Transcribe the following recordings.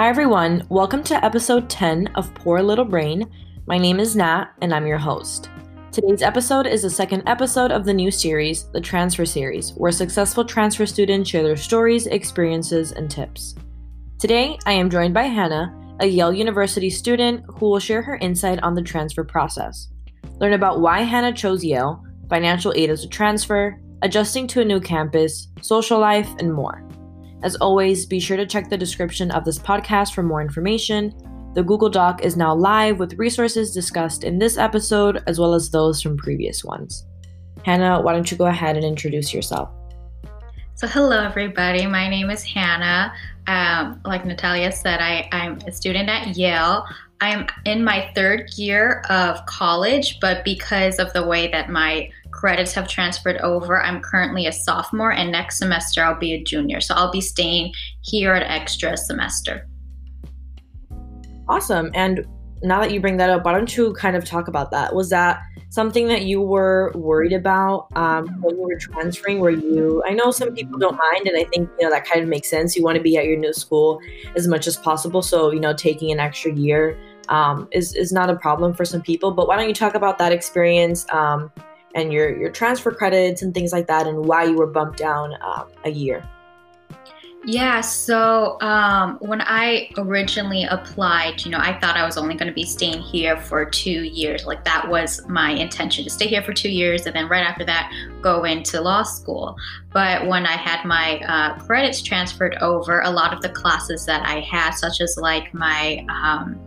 Hi, everyone. Welcome to episode 10 of Poor Little Brain. My name is Nat, and I'm your host. Today's episode is the second episode of the new series, the Transfer Series, where successful transfer students share their stories, experiences, and tips. Today, I am joined by Hannah, a Yale University student who will share her insight on the transfer process. Learn about why Hannah chose Yale, financial aid as a transfer, adjusting to a new campus, social life, and more. As always, be sure to check the description of this podcast for more information. The Google Doc is now live with resources discussed in this episode as well as those from previous ones. Hannah, why don't you go ahead and introduce yourself? So, hello, everybody. My name is Hannah. Um, like Natalia said, I, I'm a student at Yale. I'm in my third year of college, but because of the way that my credits have transferred over, I'm currently a sophomore, and next semester I'll be a junior. So I'll be staying here at extra semester. Awesome. And now that you bring that up, why don't you kind of talk about that? Was that something that you were worried about um, when you were transferring? Were you? I know some people don't mind, and I think you know that kind of makes sense. You want to be at your new school as much as possible, so you know taking an extra year um, is is not a problem for some people. But why don't you talk about that experience um, and your your transfer credits and things like that, and why you were bumped down um, a year? Yeah, so um, when I originally applied, you know, I thought I was only going to be staying here for two years. Like that was my intention to stay here for two years and then right after that, go into law school. But when I had my uh, credits transferred over, a lot of the classes that I had, such as like my um,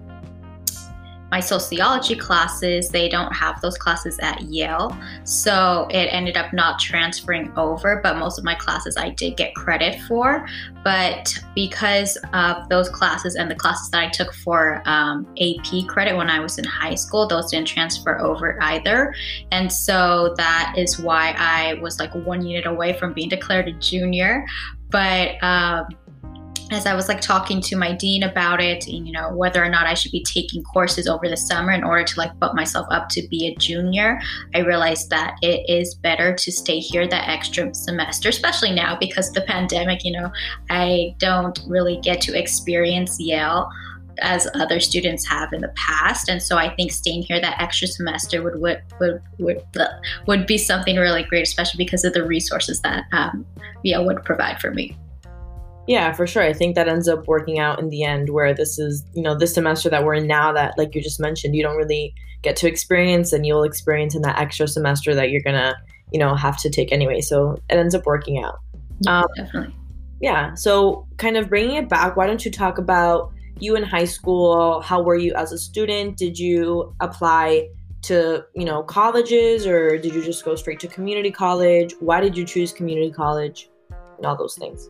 my sociology classes, they don't have those classes at Yale. So it ended up not transferring over, but most of my classes I did get credit for. But because of those classes and the classes that I took for um, AP credit when I was in high school, those didn't transfer over either. And so that is why I was like one unit away from being declared a junior. But um, as I was like talking to my dean about it, you know, whether or not I should be taking courses over the summer in order to like bump myself up to be a junior, I realized that it is better to stay here that extra semester, especially now because of the pandemic, you know, I don't really get to experience Yale as other students have in the past and so i think staying here that extra semester would would would would, would be something really great especially because of the resources that um, Yale would provide for me yeah, for sure. I think that ends up working out in the end where this is, you know, this semester that we're in now that, like you just mentioned, you don't really get to experience and you'll experience in that extra semester that you're going to, you know, have to take anyway. So it ends up working out. Yeah, um, definitely. Yeah. So kind of bringing it back, why don't you talk about you in high school? How were you as a student? Did you apply to, you know, colleges or did you just go straight to community college? Why did you choose community college? And all those things.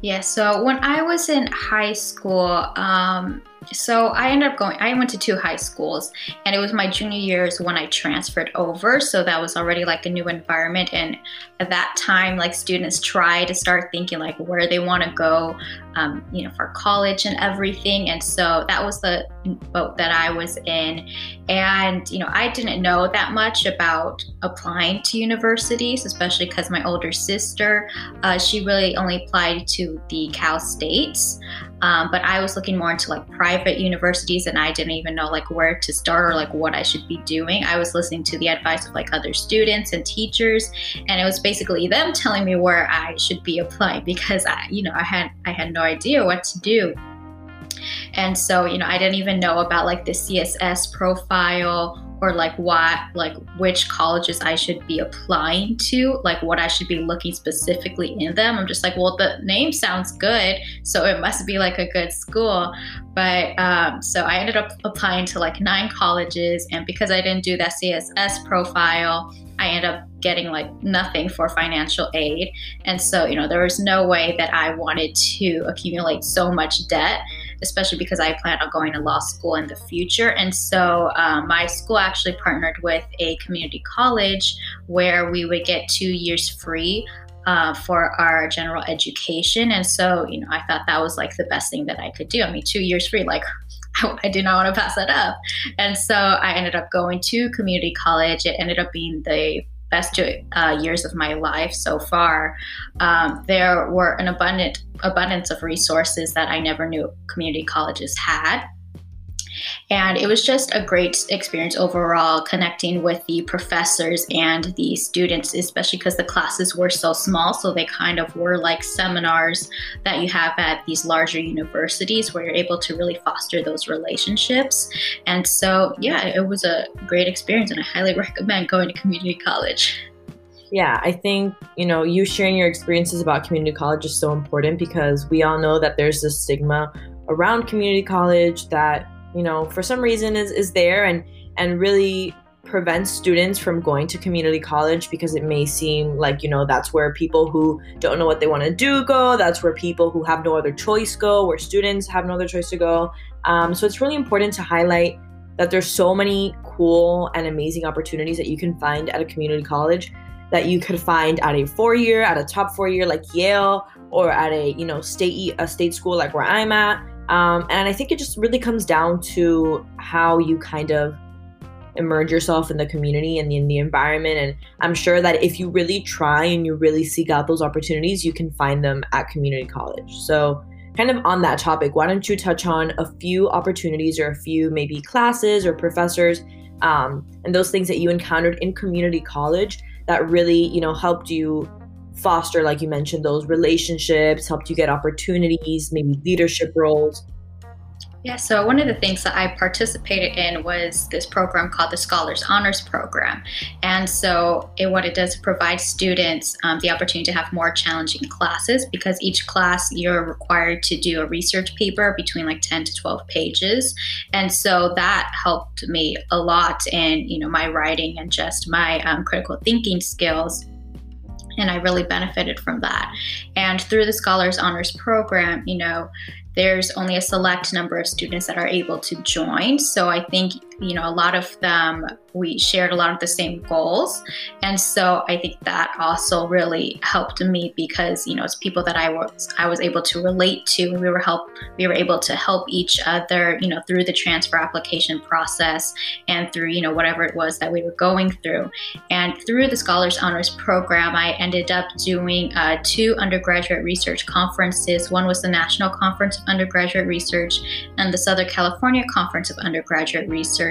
Yeah, so when I was in high school, um, so I ended up going, I went to two high schools, and it was my junior years when I transferred over. So that was already like a new environment. And at that time, like students try to start thinking like where they want to go, um, you know, for college and everything. And so that was the boat that I was in. And, you know, I didn't know that much about applying to universities, especially because my older sister, uh, she really only applied to the Cal States. Um, but I was looking more into like private universities and I didn't even know like where to start or like what I should be doing. I was listening to the advice of like other students and teachers and it was basically them telling me where I should be applying because I, you know, I had I had no idea what to do. And so, you know, I didn't even know about like the CSS profile or like what like which colleges I should be applying to, like what I should be looking specifically in them. I'm just like, well, the name sounds good, so it must be like a good school. But um, so I ended up applying to like nine colleges, and because I didn't do that CSS profile, I ended up getting like nothing for financial aid. And so, you know, there was no way that I wanted to accumulate so much debt especially because I plan on going to law school in the future. And so um, my school actually partnered with a community college where we would get two years free uh, for our general education. And so, you know, I thought that was like the best thing that I could do. I mean, two years free, like I, I did not want to pass that up. And so I ended up going to community college. It ended up being the best two uh, years of my life so far. Um, there were an abundant abundance of resources that I never knew community colleges had. And it was just a great experience overall connecting with the professors and the students, especially because the classes were so small. So they kind of were like seminars that you have at these larger universities where you're able to really foster those relationships. And so, yeah, it was a great experience, and I highly recommend going to community college. Yeah, I think, you know, you sharing your experiences about community college is so important because we all know that there's this stigma around community college that you know, for some reason is, is there and, and really prevents students from going to community college because it may seem like, you know, that's where people who don't know what they want to do go. That's where people who have no other choice go, where students have no other choice to go. Um, so it's really important to highlight that there's so many cool and amazing opportunities that you can find at a community college that you could find at a four year, at a top four year like Yale, or at a you know state a state school like where I'm at. Um, and I think it just really comes down to how you kind of immerse yourself in the community and in the environment. And I'm sure that if you really try and you really seek out those opportunities, you can find them at community college. So, kind of on that topic, why don't you touch on a few opportunities or a few maybe classes or professors um, and those things that you encountered in community college that really, you know, helped you foster, like you mentioned, those relationships, helped you get opportunities, maybe leadership roles? Yeah, so one of the things that I participated in was this program called the Scholars Honors Program. And so, it, what it does is provide students um, the opportunity to have more challenging classes because each class you're required to do a research paper between like 10 to 12 pages. And so, that helped me a lot in you know my writing and just my um, critical thinking skills and I really benefited from that. And through the Scholars Honors Program, you know, there's only a select number of students that are able to join. So I think, you know, a lot of them we shared a lot of the same goals. And so I think that also really helped me because, you know, it's people that I was I was able to relate to we were help we were able to help each other, you know, through the transfer application process and through, you know, whatever it was that we were going through. And through the Scholars Honors program, I ended up doing uh, two undergraduate research conferences. One was the National Conference of Undergraduate Research and the Southern California Conference of Undergraduate Research.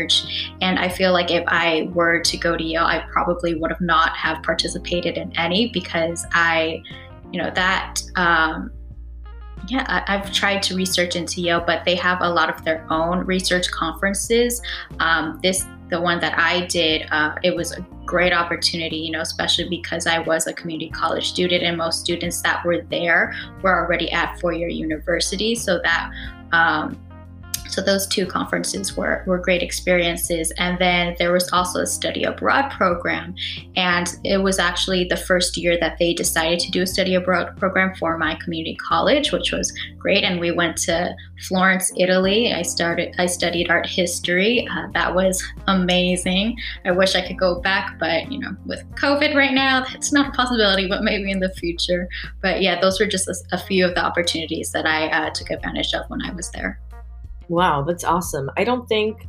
And I feel like if I were to go to Yale, I probably would have not have participated in any because I, you know, that. Um, yeah, I, have tried to research into Yale, but they have a lot of their own research conferences. Um, this, the one that I did, uh, it was a great opportunity, you know, especially because I was a community college student, and most students that were there were already at four-year university, so that um, so those two conferences were, were great experiences. And then there was also a study abroad program. And it was actually the first year that they decided to do a study abroad program for my community college, which was great. And we went to Florence, Italy. I started I studied art history. Uh, that was amazing. I wish I could go back, but you know, with COVID right now, that's not a possibility, but maybe in the future. But yeah, those were just a, a few of the opportunities that I uh, took advantage of when I was there. Wow, that's awesome. I don't think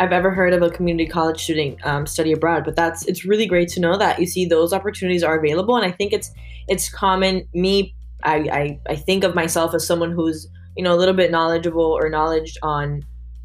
I've ever heard of a community college student um, study abroad, but that's it's really great to know that you see those opportunities are available, and I think it's it's common. Me, I I, I think of myself as someone who's you know a little bit knowledgeable or knowledge on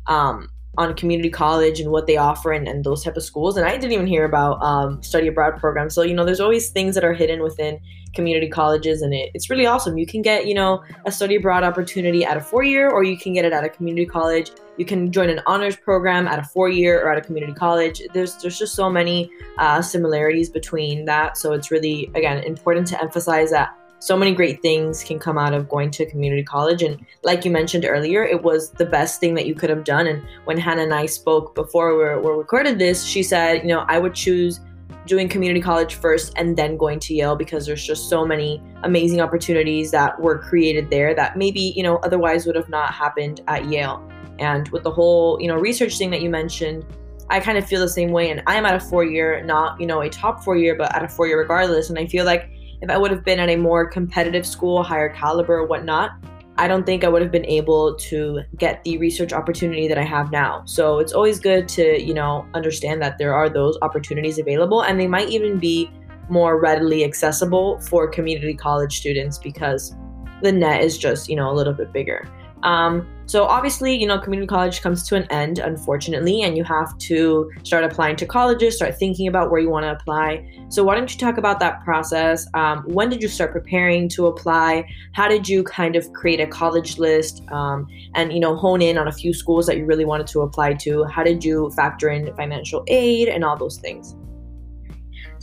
um, on community college and what they offer and, and those type of schools. And I didn't even hear about um, study abroad programs. So, you know, there's always things that are hidden within community colleges and it, it's really awesome. You can get, you know, a study abroad opportunity at a four year or you can get it at a community college. You can join an honors program at a four year or at a community college. There's there's just so many uh, similarities between that. So it's really, again, important to emphasize that so many great things can come out of going to community college. And like you mentioned earlier, it was the best thing that you could have done. And when Hannah and I spoke before we, were, we recorded this, she said, you know, I would choose doing community college first and then going to Yale because there's just so many amazing opportunities that were created there that maybe, you know, otherwise would have not happened at Yale. And with the whole, you know, research thing that you mentioned, I kind of feel the same way. And I am at a four year, not, you know, a top four year, but at a four year regardless. And I feel like if I would have been at a more competitive school, higher caliber, whatnot, I don't think I would have been able to get the research opportunity that I have now. So it's always good to, you know, understand that there are those opportunities available and they might even be more readily accessible for community college students because the net is just, you know, a little bit bigger. Um, so obviously, you know, community college comes to an end, unfortunately, and you have to start applying to colleges, start thinking about where you want to apply. So why don't you talk about that process? Um, when did you start preparing to apply? How did you kind of create a college list um, and you know hone in on a few schools that you really wanted to apply to? How did you factor in financial aid and all those things?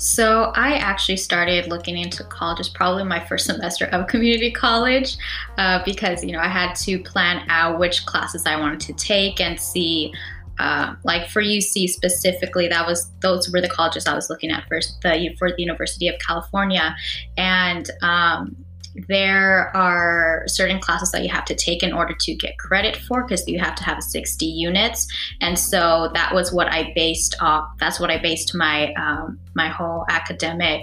So I actually started looking into colleges probably my first semester of community college uh, because you know I had to plan out which classes I wanted to take and see. Uh, like for UC specifically, that was those were the colleges I was looking at first. The for the University of California, and um, there are certain classes that you have to take in order to get credit for because you have to have 60 units. And so that was what i based off that's what i based my um, my whole academic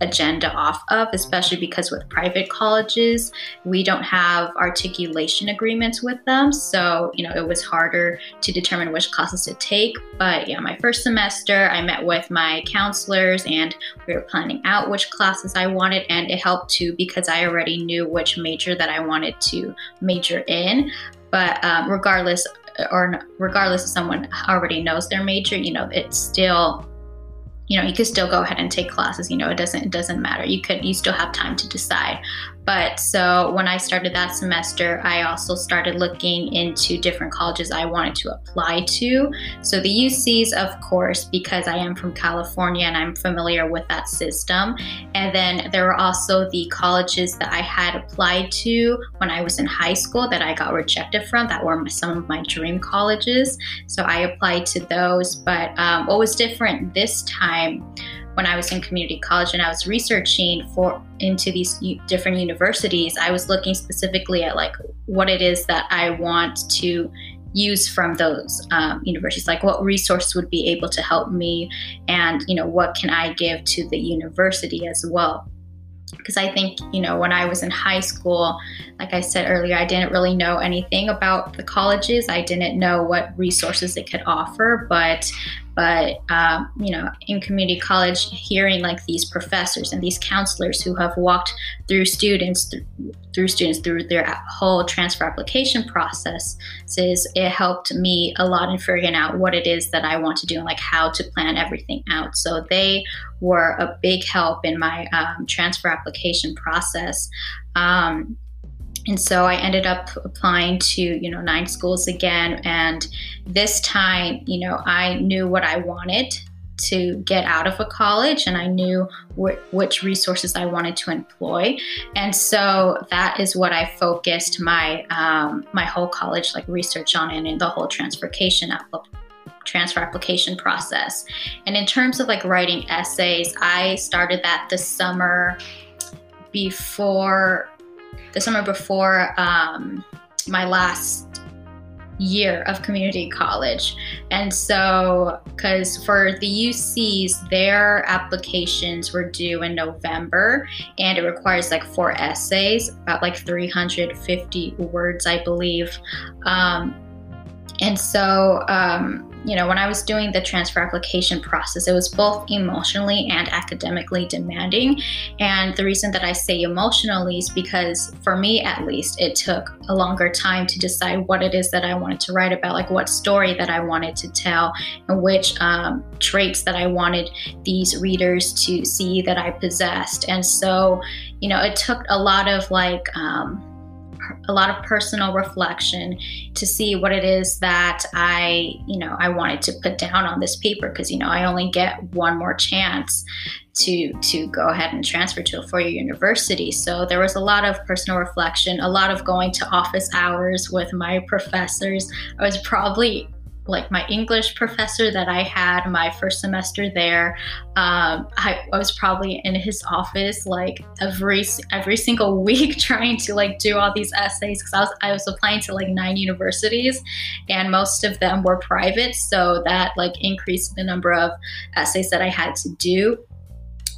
agenda off of, especially because with private colleges, we don't have articulation agreements with them. So, you know, it was harder to determine which classes to take. But yeah, my first semester, I met with my counselors and we were planning out which classes I wanted. And it helped too because I already knew which major that I wanted to major in. But um, regardless, or regardless if someone already knows their major, you know, it's still you know you could still go ahead and take classes you know it doesn't it doesn't matter. You could you still have time to decide but so when I started that semester, I also started looking into different colleges I wanted to apply to. So the UCs, of course, because I am from California and I'm familiar with that system. And then there were also the colleges that I had applied to when I was in high school that I got rejected from, that were some of my dream colleges. So I applied to those. But um, what was different this time? When I was in community college and I was researching for into these different universities, I was looking specifically at like what it is that I want to use from those um, universities like what resources would be able to help me and you know what can i give to the university as well because I think, you know, when I was in high school, like I said earlier, I didn't really know anything about the colleges. I didn't know what resources they could offer, but but um, you know in community college hearing like these professors and these counselors who have walked through students through, through students through their whole transfer application process says it helped me a lot in figuring out what it is that i want to do and like how to plan everything out. So they were a big help in my um, transfer application process. Um, and so I ended up applying to, you know, nine schools again. And this time, you know, I knew what I wanted to get out of a college and I knew wh- which resources I wanted to employ. And so that is what I focused my um, my whole college like research on and in the whole transfercation transfer application process. And in terms of like writing essays, I started that this summer before the summer before um, my last year of community college. And so, because for the UCs, their applications were due in November and it requires like four essays, about like 350 words, I believe. Um, and so, um, you know, when I was doing the transfer application process, it was both emotionally and academically demanding. And the reason that I say emotionally is because, for me at least, it took a longer time to decide what it is that I wanted to write about, like what story that I wanted to tell, and which um, traits that I wanted these readers to see that I possessed. And so, you know, it took a lot of like, um, a lot of personal reflection to see what it is that I, you know, I wanted to put down on this paper because you know I only get one more chance to to go ahead and transfer to a four-year university. So there was a lot of personal reflection, a lot of going to office hours with my professors. I was probably like my English professor that I had my first semester there. Um, I, I, was probably in his office like every every single week trying to like do all these essays because I was I was applying to like nine universities, and most of them were private, so that like increased the number of essays that I had to do.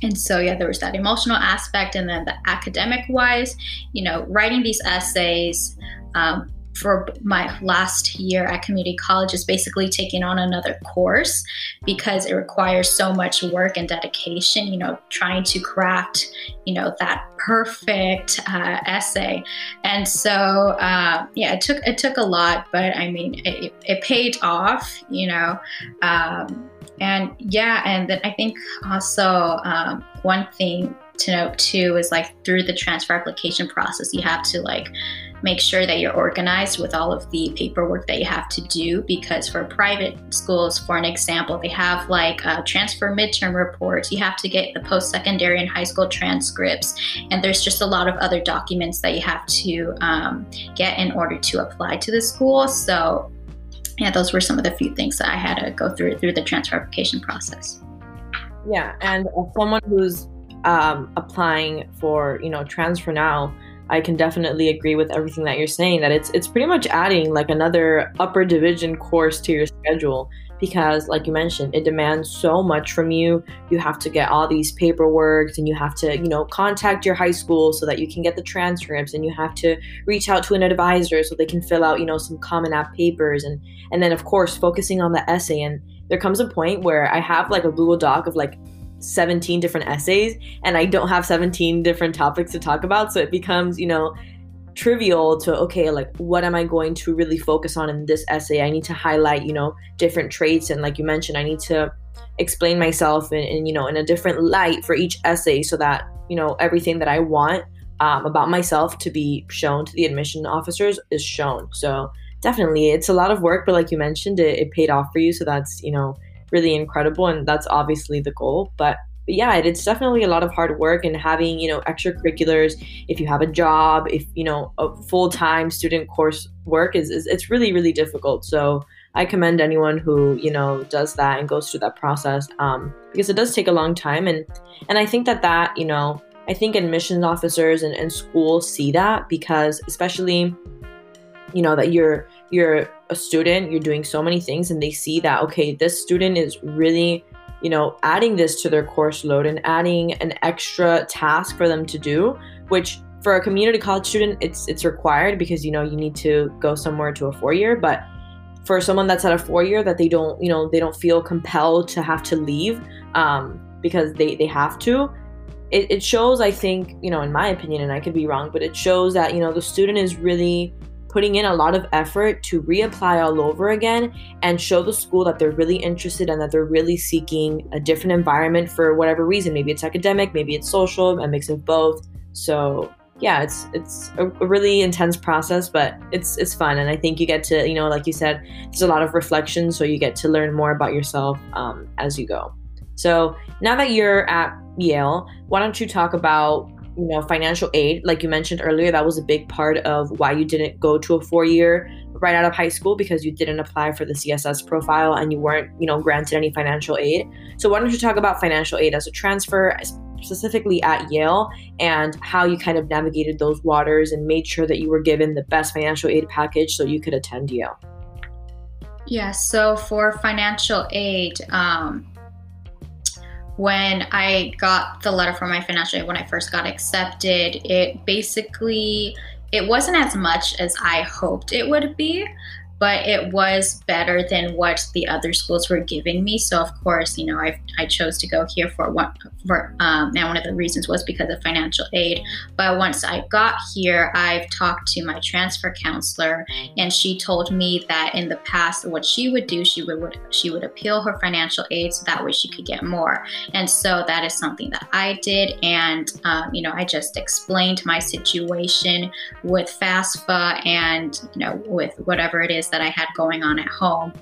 and so yeah there was that emotional aspect and then the academic wise you know writing these essays um, for my last year at community college is basically taking on another course because it requires so much work and dedication you know trying to craft you know that perfect uh, essay. And so uh, yeah it took it took a lot but i mean it, it paid off you know um, and yeah and then i think also um, one thing to note too is like through the transfer application process you have to like make sure that you're organized with all of the paperwork that you have to do because for private schools for an example they have like uh, transfer midterm reports. You have to get the post-secondary and high school transcripts and there's just a lot of other documents that you have to um, get in order to apply to the school. So yeah those were some of the few things that i had to go through through the transfer application process. Yeah and someone who's um, applying for you know transfer now I can definitely agree with everything that you're saying that it's it's pretty much adding like another upper division course to your schedule because like you mentioned it demands so much from you. You have to get all these paperwork and you have to you know contact your high school so that you can get the transcripts and you have to reach out to an advisor so they can fill out you know some common app papers. And and then of course focusing on the essay. And there comes a point where i have like a google doc of like 17 different essays and I don't have 17 different topics to talk about. So it becomes, you know, trivial to, okay, like what am I going to really focus on in this essay? I need to highlight, you know, different traits. And like you mentioned, I need to explain myself in, in you know, in a different light for each essay so that, you know, everything that I want um, about myself to be shown to the admission officers is shown. So definitely it's a lot of work, but like you mentioned, it, it paid off for you. So that's, you know, really incredible and that's obviously the goal but but yeah it's definitely a lot of hard work and having you know extracurriculars if you have a job if you know a full-time student course work is, is it's really really difficult so i commend anyone who you know does that and goes through that process um, because it does take a long time and and i think that that you know i think admissions officers and, and schools see that because especially you know that you're you're a student, you're doing so many things, and they see that, okay, this student is really, you know, adding this to their course load and adding an extra task for them to do, which for a community college student, it's it's required because you know you need to go somewhere to a four year, but for someone that's at a four year that they don't, you know, they don't feel compelled to have to leave um, because they they have to. It, it shows, I think, you know, in my opinion, and I could be wrong, but it shows that you know the student is really putting in a lot of effort to reapply all over again and show the school that they're really interested and that they're really seeking a different environment for whatever reason. Maybe it's academic, maybe it's social, a mix of both. So yeah, it's it's a, really intense process, but it's it's fun, and I think you get to you know, like you said, there's a lot of reflection, so you get to learn more about yourself um, as you go. So now that you're at Yale, why don't you talk about you know financial aid like you mentioned earlier that was a big part of why you didn't go to a four year right out of high school because you didn't apply for the css profile and you weren't you know granted any financial aid. So why don't you talk about financial aid as a transfer specifically at yale and how you kind of navigated those waters and made sure that you were given the best financial aid package so you could attend yale? Yeah so for financial aid um, when I got the letter from my financial aid when I first got accepted, it basically it wasn't as much as I hoped it would be but it was better than what the other schools were giving me. So of course, you know, I, I chose to go here for one for um, and one of the reasons was because of financial aid. But once I got here, I've talked to my transfer counselor, and she told me that in the past, what she would do, she would, would she would appeal her financial aid so that way she could get more. And so that is something that I did, and um, you know, I just explained my situation with FAFSA and you know with whatever it is that I had going on at home.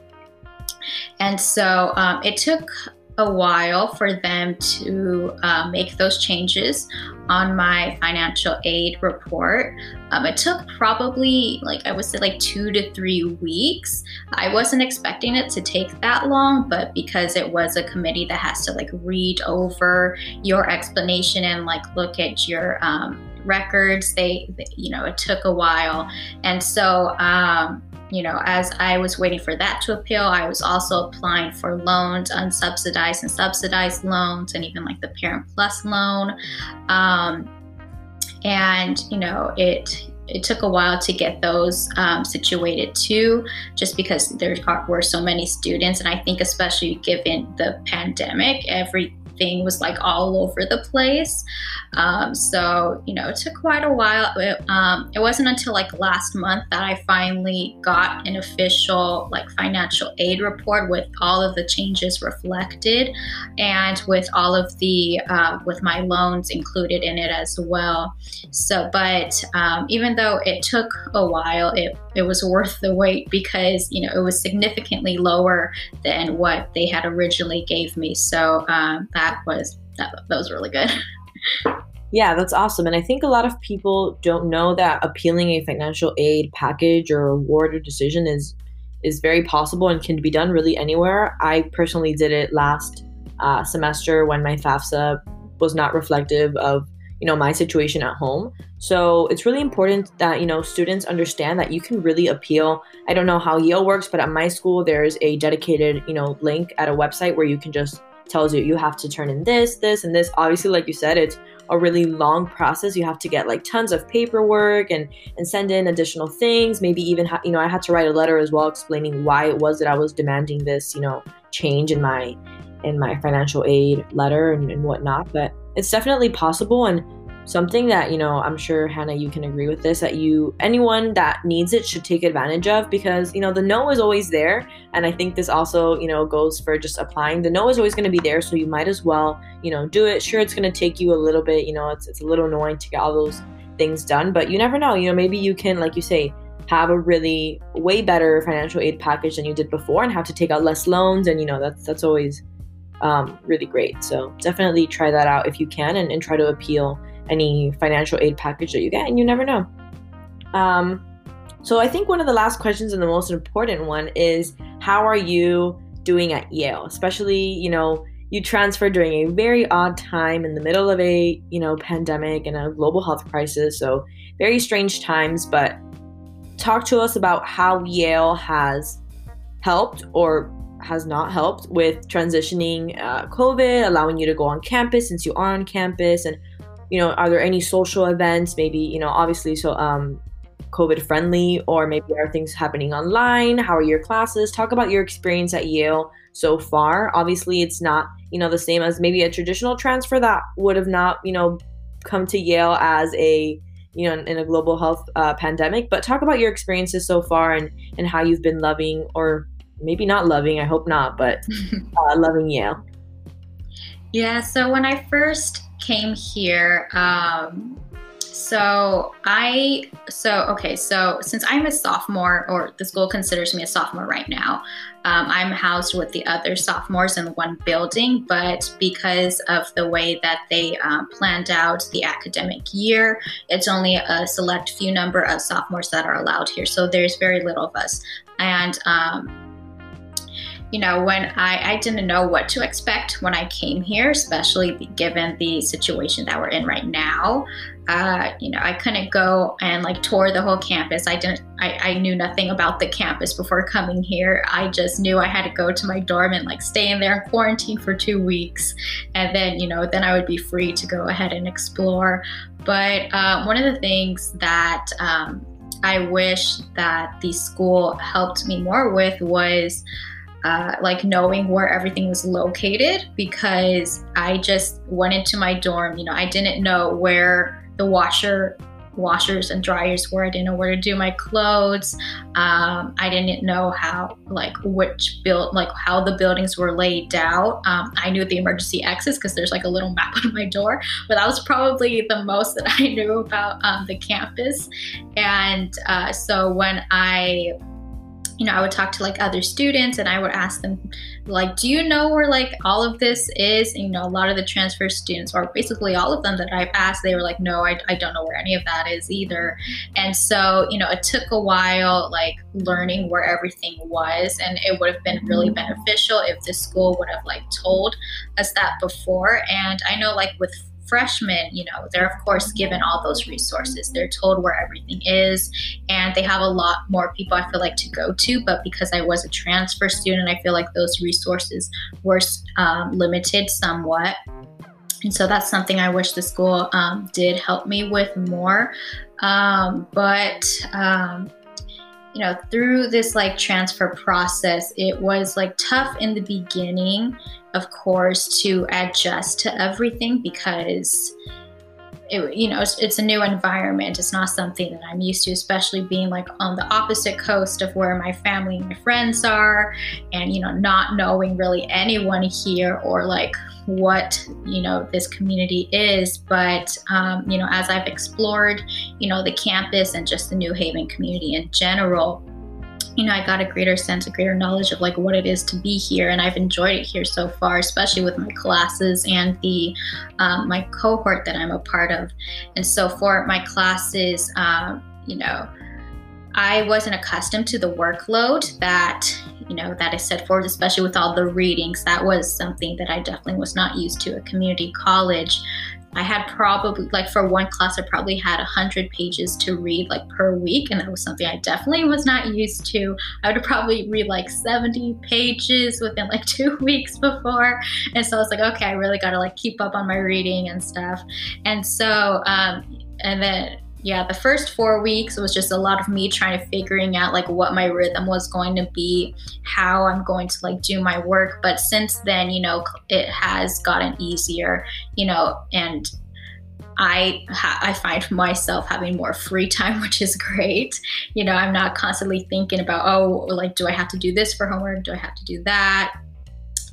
And so um, it took a while for them to uh, make those changes on my financial aid report. Um, it took probably, like, I would say, like two to three weeks. I wasn't expecting it to take that long, but because it was a committee that has to, like, read over your explanation and, like, look at your um, records, they, you know, it took a while. And so, um, you know, as I was waiting for that to appeal, I was also applying for loans, unsubsidized and subsidized loans, and even like the Parent Plus loan. Um, and you know, it it took a while to get those um, situated too, just because there were so many students, and I think especially given the pandemic, every thing was like all over the place. Um, so, you know, it took quite a while. It, um, it wasn't until like last month that I finally got an official like financial aid report with all of the changes reflected and with all of the, uh, with my loans included in it as well. So, but um, even though it took a while, it, it was worth the wait because, you know, it was significantly lower than what they had originally gave me. So um, that was that, that was really good. yeah, that's awesome. And I think a lot of people don't know that appealing a financial aid package or award or decision is is very possible and can be done really anywhere. I personally did it last uh, semester when my FAFSA was not reflective of you know my situation at home so it's really important that you know students understand that you can really appeal i don't know how yale works but at my school there's a dedicated you know link at a website where you can just tells you you have to turn in this, this, and this. Obviously, like you said, it's a really long process. You have to get like tons of paperwork and and send in additional things. Maybe even ha- you know I had to write a letter as well explaining why it was that I was demanding this you know change in my in my financial aid letter and, and whatnot. But it's definitely possible and something that you know i'm sure hannah you can agree with this that you anyone that needs it should take advantage of because you know the no is always there. And i think this also you know goes for just applying. The no is always going to be there so you might as well you know do it. Sure it's going to take you a little bit you know it's, it's a little annoying to get all those things done but you never know. You know maybe you can like you say have a really way better financial aid package than you did before and have to take out less loans and you know that's that's always um, really great. So definitely try that out if you can and, and try to appeal any financial aid package that you get, and you never know. Um, so I think one of the last questions and the most important one is how are you doing at Yale? Especially, you know, you transferred during a very odd time in the middle of a, you know, pandemic and a global health crisis. So very strange times, but talk to us about how Yale has helped or has not helped with transitioning uh, COVID, allowing you to go on campus since you are on campus, and you know, are there any social events? Maybe, you know, obviously, so um, COVID friendly, or maybe are things happening online? How are your classes? Talk about your experience at Yale so far. Obviously, it's not, you know, the same as maybe a traditional transfer that would have not, you know, come to Yale as a, you know, in a global health uh, pandemic. But talk about your experiences so far and and how you've been loving, or maybe not loving. I hope not, but uh, loving Yale. Yeah. So when I first came here. Um, so I so okay so since I'm a sophomore or the school considers me a sophomore right now, um, I'm housed with the other sophomores in one building. But because of the way that they um, planned out the academic year, it's only a select few number of sophomores that are allowed here. So there's very little of us, and um, you know, when I, I didn't know what to expect when I came here, especially given the situation that we're in right now. Uh, you know, I couldn't go and like tour the whole campus. I didn't, I, I knew nothing about the campus before coming here. I just knew I had to go to my dorm and like stay in there in quarantine for two weeks. And then, you know, then I would be free to go ahead and explore. But uh, one of the things that um, I wish that the school helped me more with was uh, like knowing where everything was located because I just went into my dorm. You know, I didn't know where the washer washers and dryers were. I didn't know where to do my clothes. Um, I didn't know how, like, which build, like, how the buildings were laid out. Um, I knew the emergency exits because there's like a little map on my door, but that was probably the most that I knew about um, the campus. And uh, so when I you know, I would talk to like other students and I would ask them, like, do you know where like all of this is? And, you know, a lot of the transfer students, or basically all of them that I've asked, they were like, no, I, I don't know where any of that is either. And so, you know, it took a while like learning where everything was. And it would have been really beneficial if the school would have like told us that before. And I know like with freshmen, you know, they're of course given all those resources. They're told where everything is, and they have a lot more people I feel like to go to. But because I was a transfer student, I feel like those resources were um, limited somewhat. And so that's something I wish the school um, did help me with more. Um, but um, you know, through this like transfer process, it was like tough in the beginning, of course, to adjust to everything because it, you know, it's, it's, a new environment. It's not something that I'm used to, especially being like on the opposite coast of where my family and my friends are, and you know, not knowing really anyone here or like what you know this community is. But um, you know, as I've explored, you know, the campus and just the New Haven community in general, you know, I got a greater sense, a greater knowledge of like what it is to be here, and I've enjoyed it here so far, especially with my classes and the um, my cohort that I'm a part of. And so for my classes, um, you know, I wasn't accustomed to the workload that you know that is set forth, especially with all the readings. That was something that I definitely was not used to at community college. I had probably like for one class, I probably had a hundred pages to read like per week, and that was something I definitely was not used to. I would probably read like 70 pages within like two weeks before, and so I was like, okay, I really got to like keep up on my reading and stuff. And so, um, and then yeah, the first four weeks was just a lot of me trying to figuring out like what my rhythm was going to be, how I'm going to like do my work. But since then, you know, it has gotten easier, you know, and I ha- I find myself having more free time, which is great. You know, I'm not constantly thinking about oh, like do I have to do this for homework? Do I have to do that?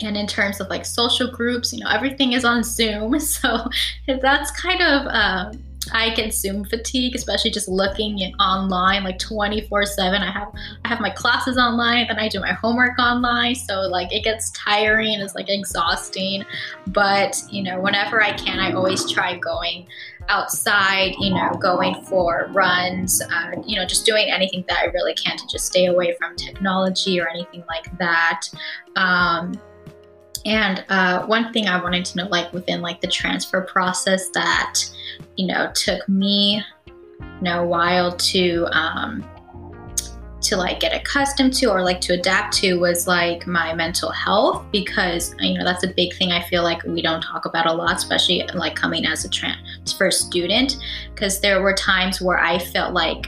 And in terms of like social groups, you know, everything is on Zoom, so that's kind of. Um, I Zoom fatigue, especially just looking online like 24 7. I have I have my classes online, then I do my homework online. So like it gets tiring, it's like exhausting. But you know, whenever I can, I always try going outside, you know, going for runs, uh, you know, just doing anything that I really can to just stay away from technology or anything like that. Um, and uh, one thing I wanted to know, like within like the transfer process, that you know took me, you know, a while to um, to like get accustomed to or like to adapt to was like my mental health because you know that's a big thing I feel like we don't talk about a lot, especially like coming as a transfer student, because there were times where I felt like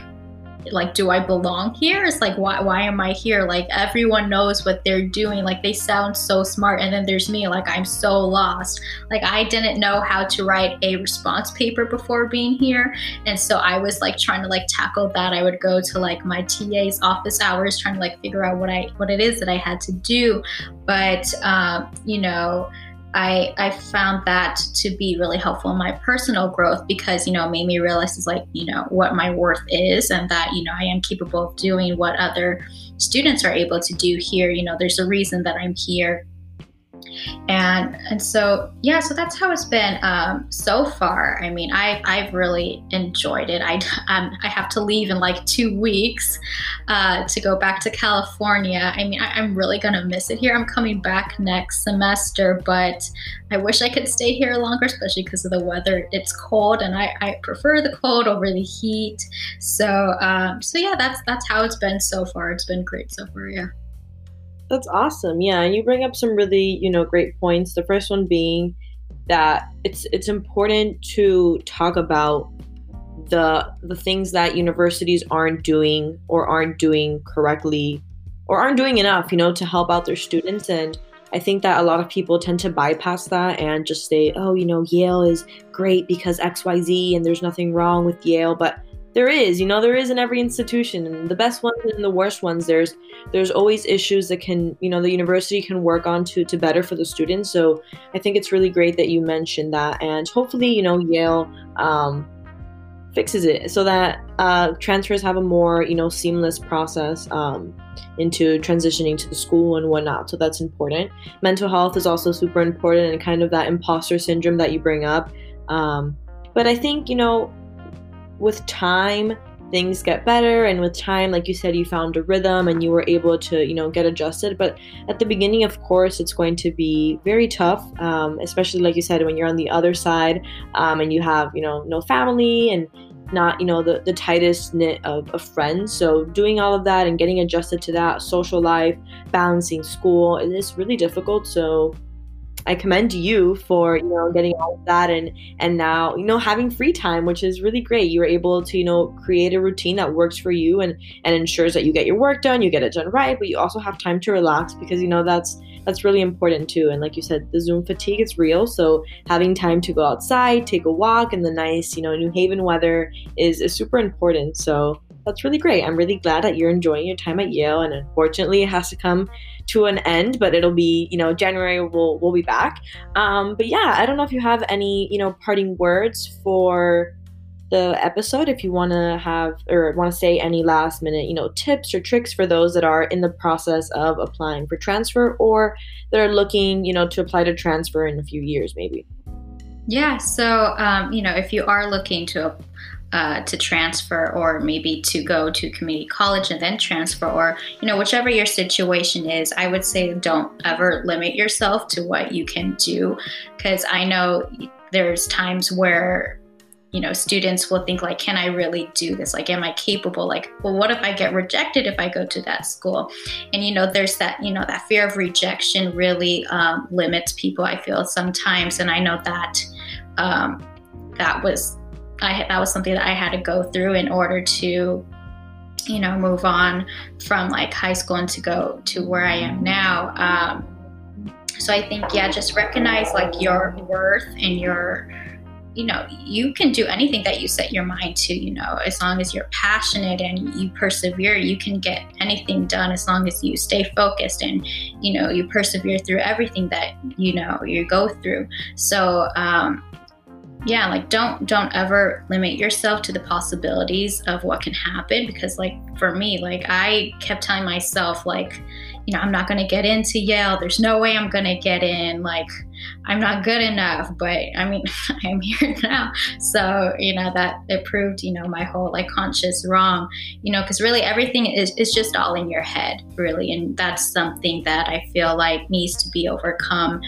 like do i belong here? It's like why, why am i here? Like everyone knows what they're doing. Like they sound so smart. And then there's me like i'm so lost. Like i didn't know how to write a response paper before being here. And so i was like trying to like tackle that. I would go to like my ta's office hours trying to like figure out what i what it is that i had to do. But um, you know I, I found that to be really helpful in my personal growth because, you know, made me realize is like, you know, what my worth is and that, you know, I am capable of doing what other students are able to do here. You know, there's a reason that I'm here and and so yeah so that's how it's been um, so far. I mean i i've really enjoyed it. I um, i have to leave in like two weeks uh, to go back to california. I mean I, i'm really gonna miss it here. I'm coming back next semester but i wish i could stay here longer especially because of the weather. It's cold and i i prefer the cold over the heat. So um so yeah that's that's how it's been so far. It's been great so far yeah that's awesome. Yeah, and you bring up some really, you know, great points. The first one being that it's it's important to talk about the the things that universities aren't doing or aren't doing correctly or aren't doing enough, you know, to help out their students and I think that a lot of people tend to bypass that and just say, "Oh, you know, Yale is great because XYZ and there's nothing wrong with Yale." But there is you know there is in every institution and the best ones and the worst ones there's there's always issues that can you know the university can work on to to better for the students. So i think it's really great that you mentioned that and hopefully you know yale um, fixes it so that uh, transfers have a more you know seamless process um, into transitioning to the school and whatnot. So that's important. Mental health is also super important and kind of that imposter syndrome that you bring up. Um, but i think you know with time things get better and with time like you said you found a rhythm and you were able to you know get adjusted. But at the beginning of course it's going to be very tough um, especially like you said when you're on the other side um, and you have you know no family and not you know the, the tightest knit of, of friends. So doing all of that and getting adjusted to that social life balancing school it is really difficult. So I commend you for you know getting all of that and and now you know having free time, which is really great. You were able to you know create a routine that works for you and and ensures that you get your work done, you get it done right, but you also have time to relax because you know that's that's really important too. And like you said, the Zoom fatigue is real. So having time to go outside, take a walk in the nice you know New Haven weather is is super important. So that's really great. I'm really glad that you're enjoying your time at Yale. And unfortunately, it has to come to an end, but it'll be, you know, January we'll we'll be back. Um, but yeah, I don't know if you have any, you know, parting words for the episode if you want to have or want to say any last minute you know tips or tricks for those that are in the process of applying for transfer or that are looking you know to apply to transfer in a few years maybe yeah so um, you know if you are looking to uh, to transfer or maybe to go to community college and then transfer or you know whichever your situation is i would say don't ever limit yourself to what you can do. Because i know there's times where you know students will think like can i really do this? Like am i capable? Like well what if i get rejected if i go to that school? And you know there's that you know that fear of rejection really um, limits people i feel sometimes. And i know that um, that was I that was something that I had to go through in order to you know move on from like high school and to go to where I am now. Um, so I think yeah, just recognize like your worth and your you know you can do anything that you set your mind to you know as long as you're passionate and you persevere you can get anything done as long as you stay focused and you know you persevere through everything that you know you go through so um, yeah like don't don't ever limit yourself to the possibilities of what can happen because like for me like i kept telling myself like you know i'm not going to get into yale. There's no way i'm going to get in. Like i'm not good enough but i mean i'm here now. So you know that it proved you know my whole like conscious wrong you know because really everything is, is just all in your head really and that's something that i feel like needs to be overcome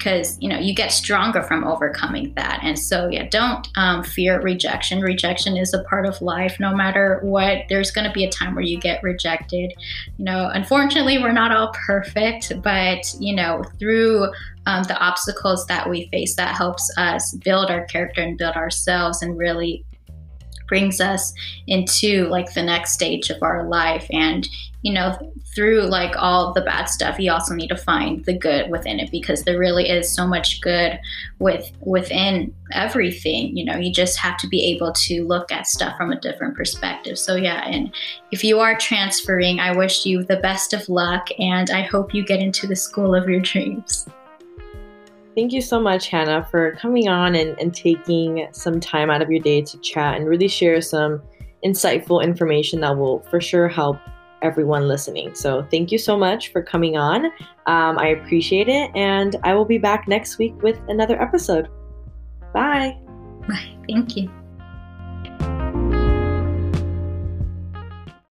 because you know you get stronger from overcoming that. And so yeah don't um, fear rejection. Rejection is a part of life no matter what. There's going to be a time where you get rejected. You know unfortunately we're not all perfect but you know through um, the obstacles that we face that helps us build our character and build ourselves and really brings us into like the next stage of our life. And you know through like all the bad stuff you also need to find the good within it because there really is so much good with within everything. You know you just have to be able to look at stuff from a different perspective. So yeah and if you are transferring i wish you the best of luck and i hope you get into the school of your dreams Thank you so much, Hannah, for coming on and, and taking some time out of your day to chat and really share some insightful information that will for sure help everyone listening. So, thank you so much for coming on. Um, I appreciate it. And I will be back next week with another episode. Bye. Bye. Thank you.